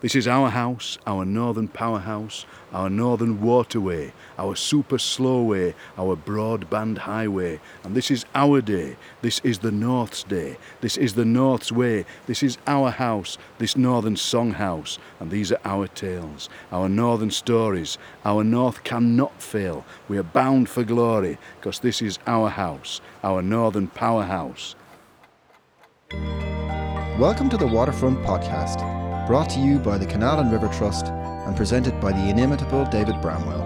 This is our house, our northern powerhouse, our northern waterway, our super slowway, our broadband highway. And this is our day. This is the North's day. This is the North's way. This is our house, this northern songhouse. And these are our tales, our northern stories. Our North cannot fail. We are bound for glory, because this is our house, our northern powerhouse. Welcome to the Waterfront Podcast, brought to you by the Canal and River Trust and presented by the inimitable David Bramwell.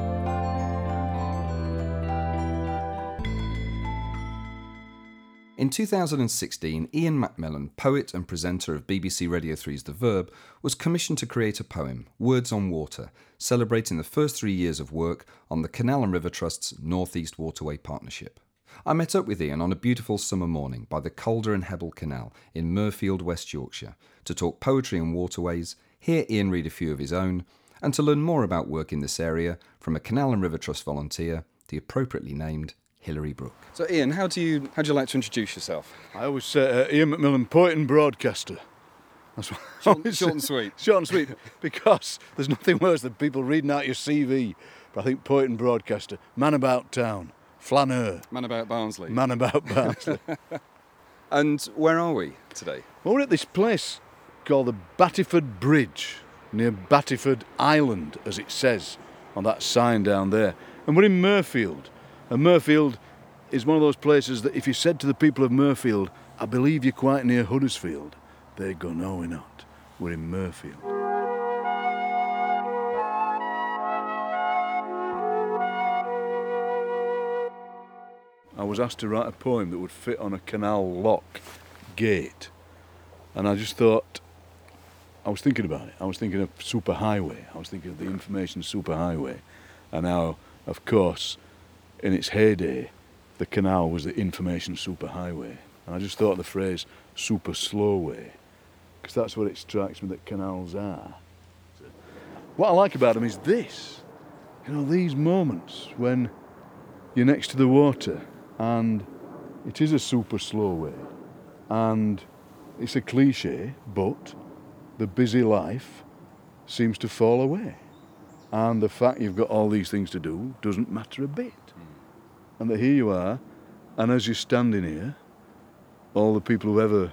In 2016, Ian McMillan, poet and presenter of BBC Radio 3's The Verb, was commissioned to create a poem, Words on Water, celebrating the first three years of work on the Canal and River Trust's North East Waterway Partnership. I met up with Ian on a beautiful summer morning by the Calder and Hebble Canal in Mirfield, West Yorkshire, to talk poetry and waterways, hear Ian read a few of his own, and to learn more about work in this area from a Canal and River Trust volunteer, the appropriately named Hilary Brooke. So, Ian, how do you how do you like to introduce yourself? I always say uh, Ian McMillan, poet and broadcaster. That's what I Short, always short and sweet. Short and sweet, because there's nothing worse than people reading out your CV. But I think poet and broadcaster, man about town, flaneur, Man about Barnsley. man about Barnsley. And where are we today? well, we're at this place called the Battyeford Bridge near Battyeford Island, as it says on that sign down there. And we're in Mirfield. And Mirfield is one of those places that if you said to the people of Mirfield, I believe you're quite near Huddersfield, they'd go, no, we're not. We're in Mirfield. I was asked to write a poem that would fit on a canal lock gate. And I just thought, I was thinking about it. I was thinking of superhighway. I was thinking of the information superhighway. And how, of course, in its heyday, the canal was the information superhighway. And I just thought of the phrase super slowway, because that's what it strikes me that canals are. What I like about them is this. You know, these moments when you're next to the water and it is a super slow way and it's a cliche, but the busy life seems to fall away. And the fact you've got all these things to do doesn't matter a bit. Hmm. And that here you are, and as you're standing here, all the people who've ever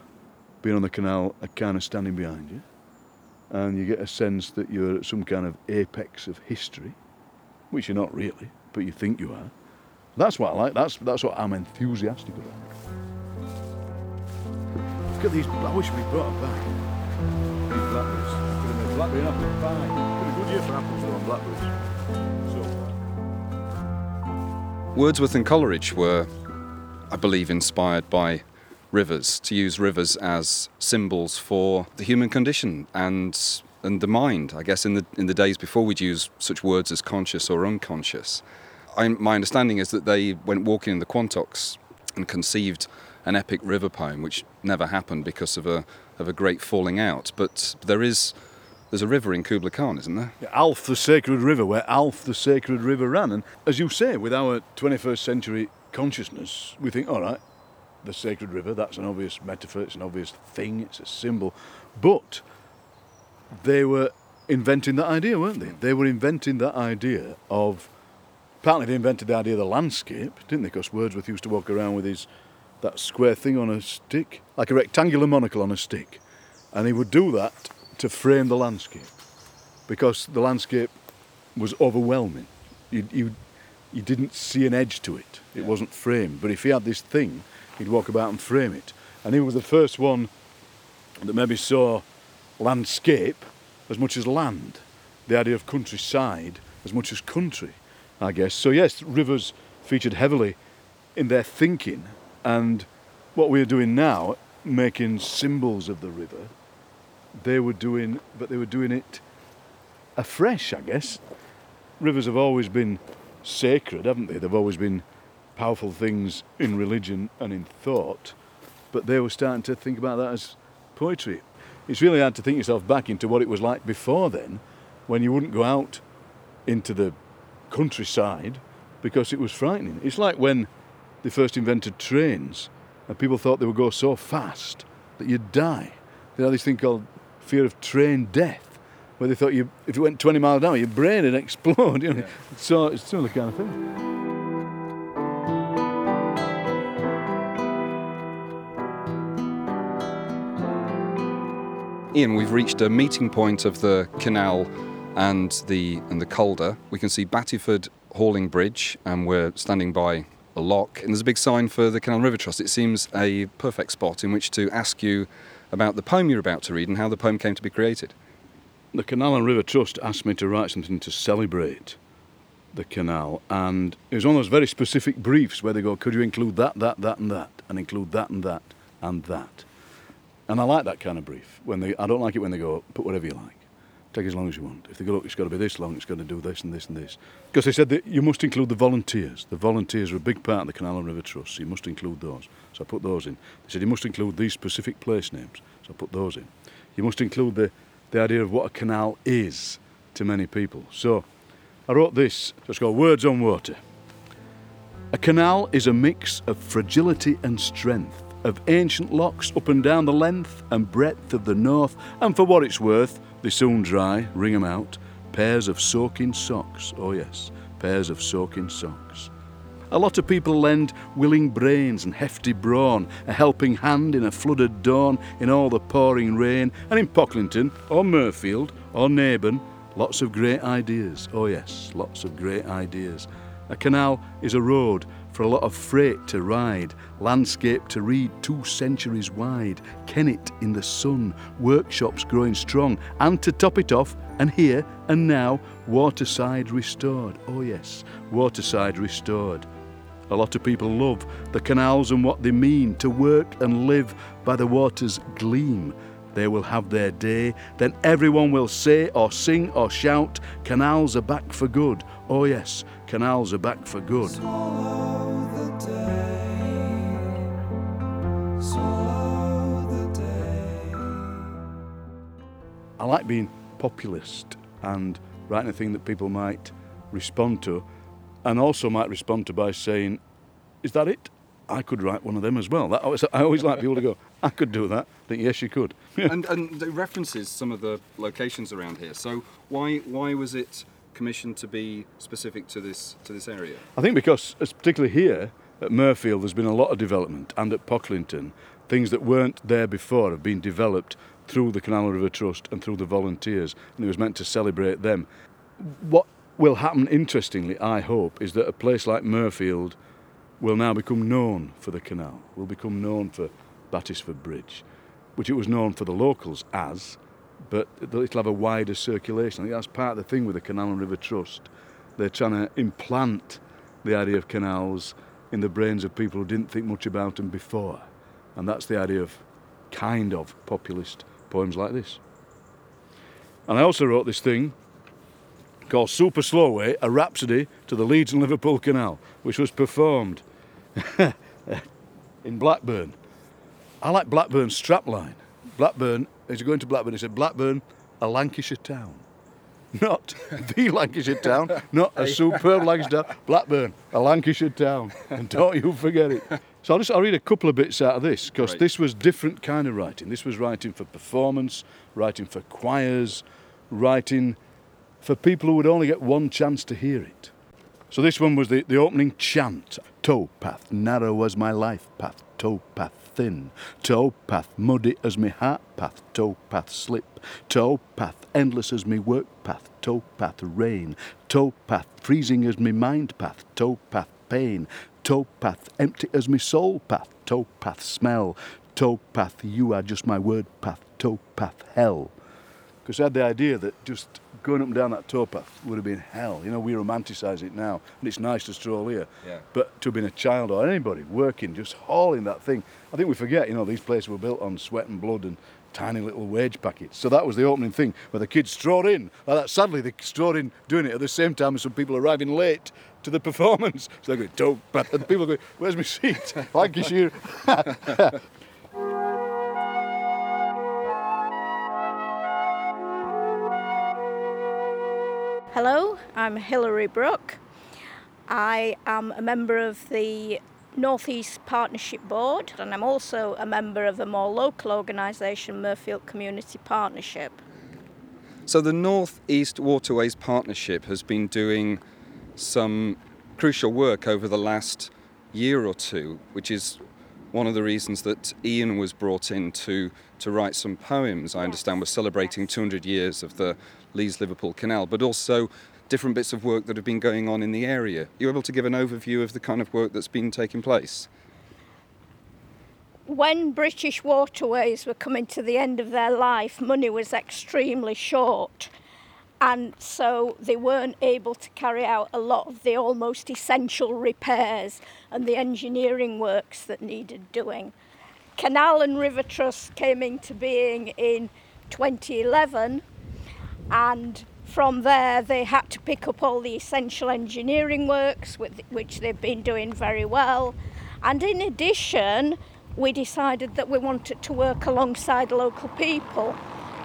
been on the canal are kind of standing behind you. And you get a sense that you're at some kind of apex of history, which you're not really, but you think you are. That's what I like. That's that's what I'm enthusiastic about. Look at these. I wish we brought them back. Blackberry and apple. Been a good year for apples though on blackberries. So. Uh, Wordsworth and Coleridge were, I believe, inspired by rivers, to use rivers as symbols for the human condition and and the mind. I guess in the in the days before we'd use such words as conscious or unconscious. I, my understanding is that they went walking in the Quantocks and conceived an epic river poem, which never happened because of a of a great falling out. But there is there's a river in Kubla Khan, isn't there? Yeah, Alph the sacred river, where Alph the sacred river ran. And as you say, with our 21st century consciousness, we think, all right, the sacred river, that's an obvious metaphor, it's an obvious thing, it's a symbol. But they were inventing that idea, weren't they? They were inventing that idea of. Apparently, they invented the idea of the landscape, didn't they? Because Wordsworth used to walk around with his that square thing on a stick, like a rectangular monocle on a stick, and he would do that to frame the landscape, because the landscape was overwhelming. You, you, you didn't see an edge to it. It wasn't framed. But if he had this thing, he'd walk about and frame it. And he was the first one that maybe saw landscape as much as land, the idea of countryside as much as country, I guess. So, yes, rivers featured heavily in their thinking, and what we're doing now, making symbols of the river, they were doing, but they were doing it afresh, I guess. Rivers have always been sacred, haven't they? They've always been powerful things in religion and in thought, but they were starting to think about that as poetry. It's really hard to think yourself back into what it was like before then, when you wouldn't go out into the countryside because it was frightening. It's like when they first invented trains and people thought they would go so fast that you'd die. They had this thing called fear of train death. where they thought you, if you went 20 miles an hour, your brain would explode. You know? So it's similar kind of thing. Ian, we've reached a meeting point of the canal and the and the Calder. We can see Battyeford Hauling Bridge, and we're standing by a lock. And there's a big sign for the Canal River Trust. It seems a perfect spot in which to ask you about the poem you're about to read and how the poem came to be created. The Canal and River Trust asked me to write something to celebrate the canal, and it was one of those very specific briefs where they go, "Could you include that, that, that, and that, and include that and that and that?" And I like that kind of brief. When they, I don't like it when they go, "Put whatever you like." Take as long as you want. If they go, look, it's got to be this long, it's got to do this and this and this. Because they said that you must include the volunteers. The volunteers are a big part of the Canal and River Trust, so you must include those. So I put those in. They said you must include these specific place names, so I put those in. You must include the, the idea of what a canal is to many people. So I wrote this, so it's called Words on Water. A canal is a mix of fragility and strength, of ancient locks up and down the length and breadth of the north, and for what it's worth, they soon dry, wring 'em out. Pairs of soaking socks, oh yes, pairs of soaking socks. A lot of people lend willing brains and hefty brawn, a helping hand in a flooded dawn, in all the pouring rain, and in Pocklington, or Mirfield, or Naburn, lots of great ideas, oh yes, lots of great ideas. A canal is a road for a lot of freight to ride, landscape to read two centuries wide, Kennet in the sun, workshops growing strong, and to top it off, and here and now, waterside restored. Oh, yes, waterside restored. A lot of people love the canals and what they mean to work and live by the water's gleam. They will have their day, then everyone will say or sing or shout, Canals are back for good. Oh, yes, canals are back for good. I like being populist and writing a thing that people might respond to and also might respond to by saying, Is that it? I could write one of them as well. That, I always like people to go, I could do that. I think, yes, you could. and, and it references some of the locations around here. So why, why was it commissioned to be specific to this, to this area? I think because, particularly here at Mirfield, there's been a lot of development, and at Pocklington, things that weren't there before have been developed through the Canal River Trust and through the volunteers, and it was meant to celebrate them. What will happen, interestingly, I hope, is that a place like Mirfield will now become known for the canal, will become known for Battyeford Bridge, which it was known for the locals as, but it'll have a wider circulation. I think that's part of the thing with the Canal and River Trust. They're trying to implant the idea of canals in the brains of people who didn't think much about them before. And that's the idea of kind of populist poems like this. And I also wrote this thing called Super Slowway, a rhapsody to the Leeds and Liverpool Canal, which was performed in Blackburn. I like Blackburn's strapline. Blackburn, as you're going to Blackburn, he said, Blackburn, a Lancashire town. Not the Lancashire town, not a superb Lancashire town. Blackburn, a Lancashire town. And don't you forget it. So I'll just I'll read a couple of bits out of this because right. this was different kind of writing. This was writing for performance, writing for choirs, writing for people who would only get one chance to hear it. So this one was the, the opening chant. Towpath, narrow as my life path, towpath thin, towpath muddy as me heart path, towpath slip, towpath endless as me work path, towpath rain, towpath freezing as me mind path, towpath pain, towpath empty as me soul path, towpath smell, towpath you are just my word path, towpath hell. Because I had the idea that just going up and down that towpath would have been hell. You know, we romanticise it now, and it's nice to stroll here. Yeah. But to have been a child or anybody working, just hauling that thing, I think we forget, you know, these places were built on sweat and blood and tiny little wage packets. So that was the opening thing, where the kids strode in. Like that. Sadly, they strode in doing it at the same time as some people arriving late to the performance. So they're going, towpath, and people are going, where's my seat? Lancashire. I'm Hilary Brook. I am a member of the Northeast Partnership Board and I'm also a member of a more local organisation, Mirfield Community Partnership. So the Northeast Waterways Partnership has been doing some crucial work over the last year or two, which is one of the reasons that Ian was brought in to, to write some poems. I understand we're celebrating 200 years of the Leeds Liverpool Canal, but also different bits of work that have been going on in the area. Are you able to give an overview of the kind of work that's been taking place? When British waterways were coming to the end of their life, money was extremely short. And so they weren't able to carry out a lot of the almost essential repairs and the engineering works that needed doing. Canal and River Trust came into being in 2011 and from there, they had to pick up all the essential engineering works, which they've been doing very well. And in addition, we decided that we wanted to work alongside local people.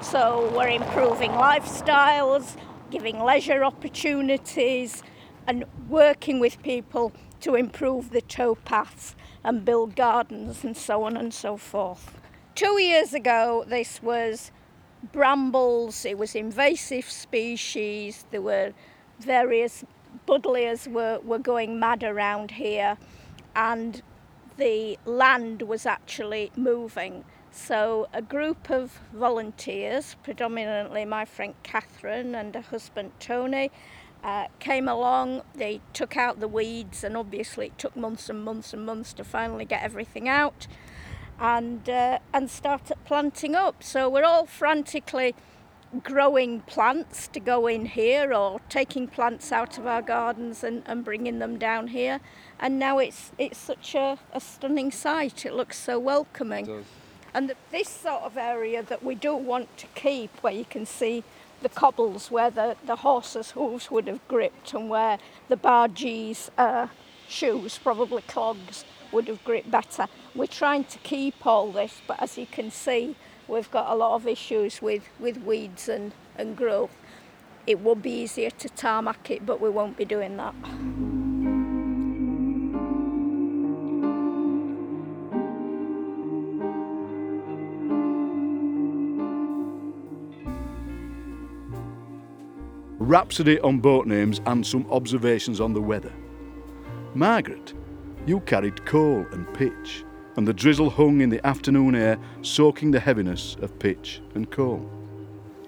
So we're improving lifestyles, giving leisure opportunities, and working with people to improve the towpaths and build gardens and so on and so forth. Two years ago, this was brambles, it was invasive species, there were various buddleias were, were going mad around here and the land was actually moving. So a group of volunteers, predominantly my friend Catherine and her husband Tony, uh, came along, they took out the weeds and obviously it took months and months and months to finally get everything out. And uh, and started planting up. So we're all frantically growing plants to go in here or taking plants out of our gardens and, and bringing them down here and now it's it's such a, a stunning sight it looks so welcoming and the, this sort of area that we do want to keep where you can see the cobbles where the, the horses' hooves would have gripped and where the bargees' uh, shoes, probably clogs, would have gripped better. We're trying to keep all this, but as you can see, we've got a lot of issues with, with weeds and, and growth. It would be easier to tarmac it, but we won't be doing that. Rhapsody on boat names and some observations on the weather. Margaret you carried coal and pitch, and the drizzle hung in the afternoon air, soaking the heaviness of pitch and coal.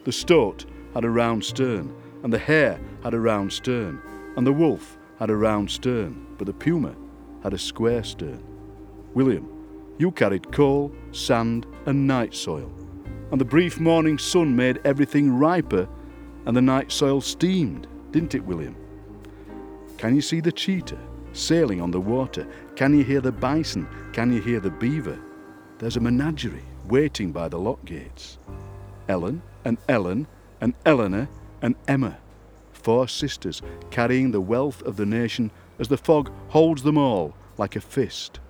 The stoat had a round stern, and the hare had a round stern, and the wolf had a round stern, but the puma had a square stern. William, you carried coal, sand, and night soil, and the brief morning sun made everything riper, and the night soil steamed, didn't it, William? Can you see the cheetah sailing on the water. Can you hear the bison? Can you hear the beaver? There's a menagerie waiting by the lock gates. Ellen and Ellen and Eleanor and Emma, four sisters carrying the wealth of the nation as the fog holds them all like a fist.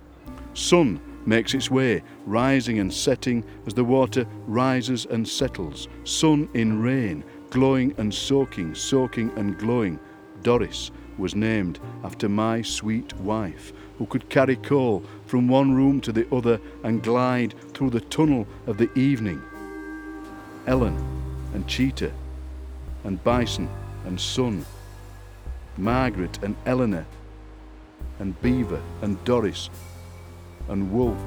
Sun makes its way, rising and setting as the water rises and settles. Sun in rain, glowing and soaking, soaking and glowing. Doris, was named after my sweet wife, who could carry coal from one room to the other and glide through the tunnel of the evening. Ellen and Cheetah and Bison and Sun, Margaret and Eleanor and Beaver and Doris and Wolf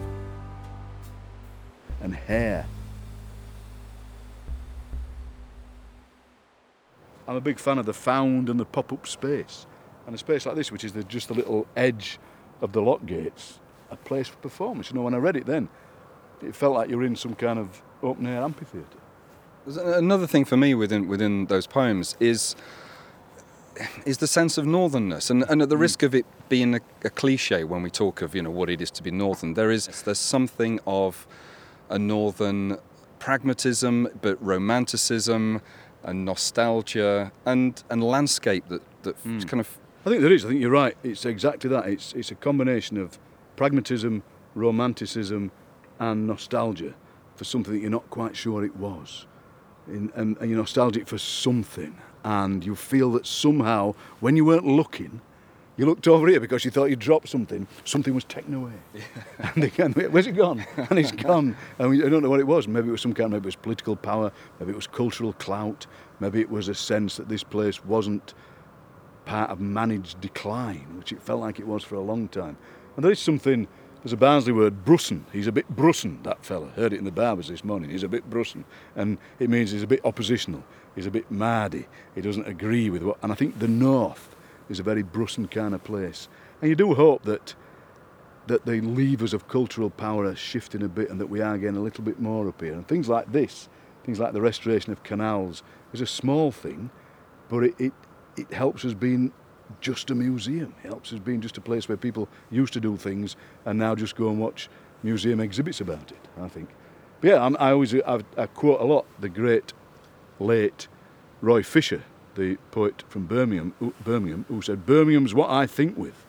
and Hare. I'm a big fan of the found and the pop up space. And a space like this, which is the, just a little edge of the lock gates, a place for performance. You know, when I read it then, it felt like you were in some kind of open air amphitheatre. Another thing for me within within those poems is is the sense of northernness, and, and at the mm. risk of it being a, a, cliche when we talk of you know what it is to be northern, there is there's something of a northern pragmatism, but romanticism and nostalgia and and landscape that that mm. kind of I think there is. I think you're right. It's exactly that. It's it's a combination of pragmatism, romanticism, and nostalgia for something that you're not quite sure it was. In, and, and, you're nostalgic for something, and you feel that somehow, when you weren't looking, You looked over here because you thought you dropped something. Something was taken away. And again, where's it gone? And it's gone. And we, I don't know what it was. Maybe it was some kind. Maybe it was political power. Maybe it was cultural clout. Maybe it was a sense that this place wasn't part of managed decline, which it felt like it was for a long time. And there is something. There's a Barnsley word, brusson. He's a bit brusson, that fella. Heard it in the barbers this morning. He's a bit brusson. And it means he's a bit oppositional. He's a bit mardy. He doesn't agree with what. And I think the North is a very brusson kind of place. And you do hope that that the levers of cultural power are shifting a bit and that we are getting a little bit more up here. And things like this, things like the restoration of canals, is a small thing, but it, it, it helps us being just a museum. It helps us being just a place where people used to do things and now just go and watch museum exhibits about it, I think. But yeah, I'm, I always I, I quote a lot the great late Roy Fisher, the poet from Birmingham, Birmingham, who said, Birmingham's what I think with.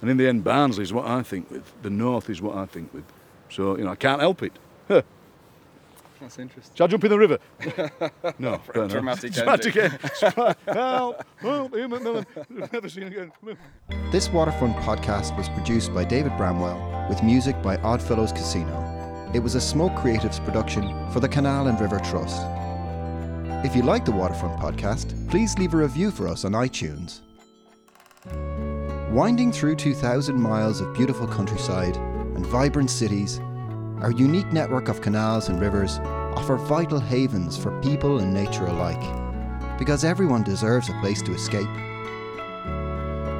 And in the end, Barnsley is what I think with. The North is what I think with. So, you know, I can't help it. Huh. That's interesting. Shall I jump in the river? no. dramatic Dramatic end. Help! Help! Ian McMillan. Never seen again. This Waterfront podcast was produced by David Bramwell with music by Oddfellows Casino. It was a Smoke Creatives production for the Canal and River Trust. If you like the Waterfront podcast, please leave a review for us on iTunes. Winding through 2,000 miles of beautiful countryside and vibrant cities, our unique network of canals and rivers offer vital havens for people and nature alike. Because everyone deserves a place to escape.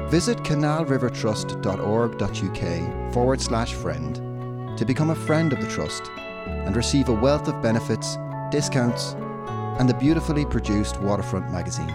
Visit canalrivertrust.org.uk forward slash friend to become a friend of the Trust and receive a wealth of benefits, discounts, and the beautifully produced Waterfront magazine.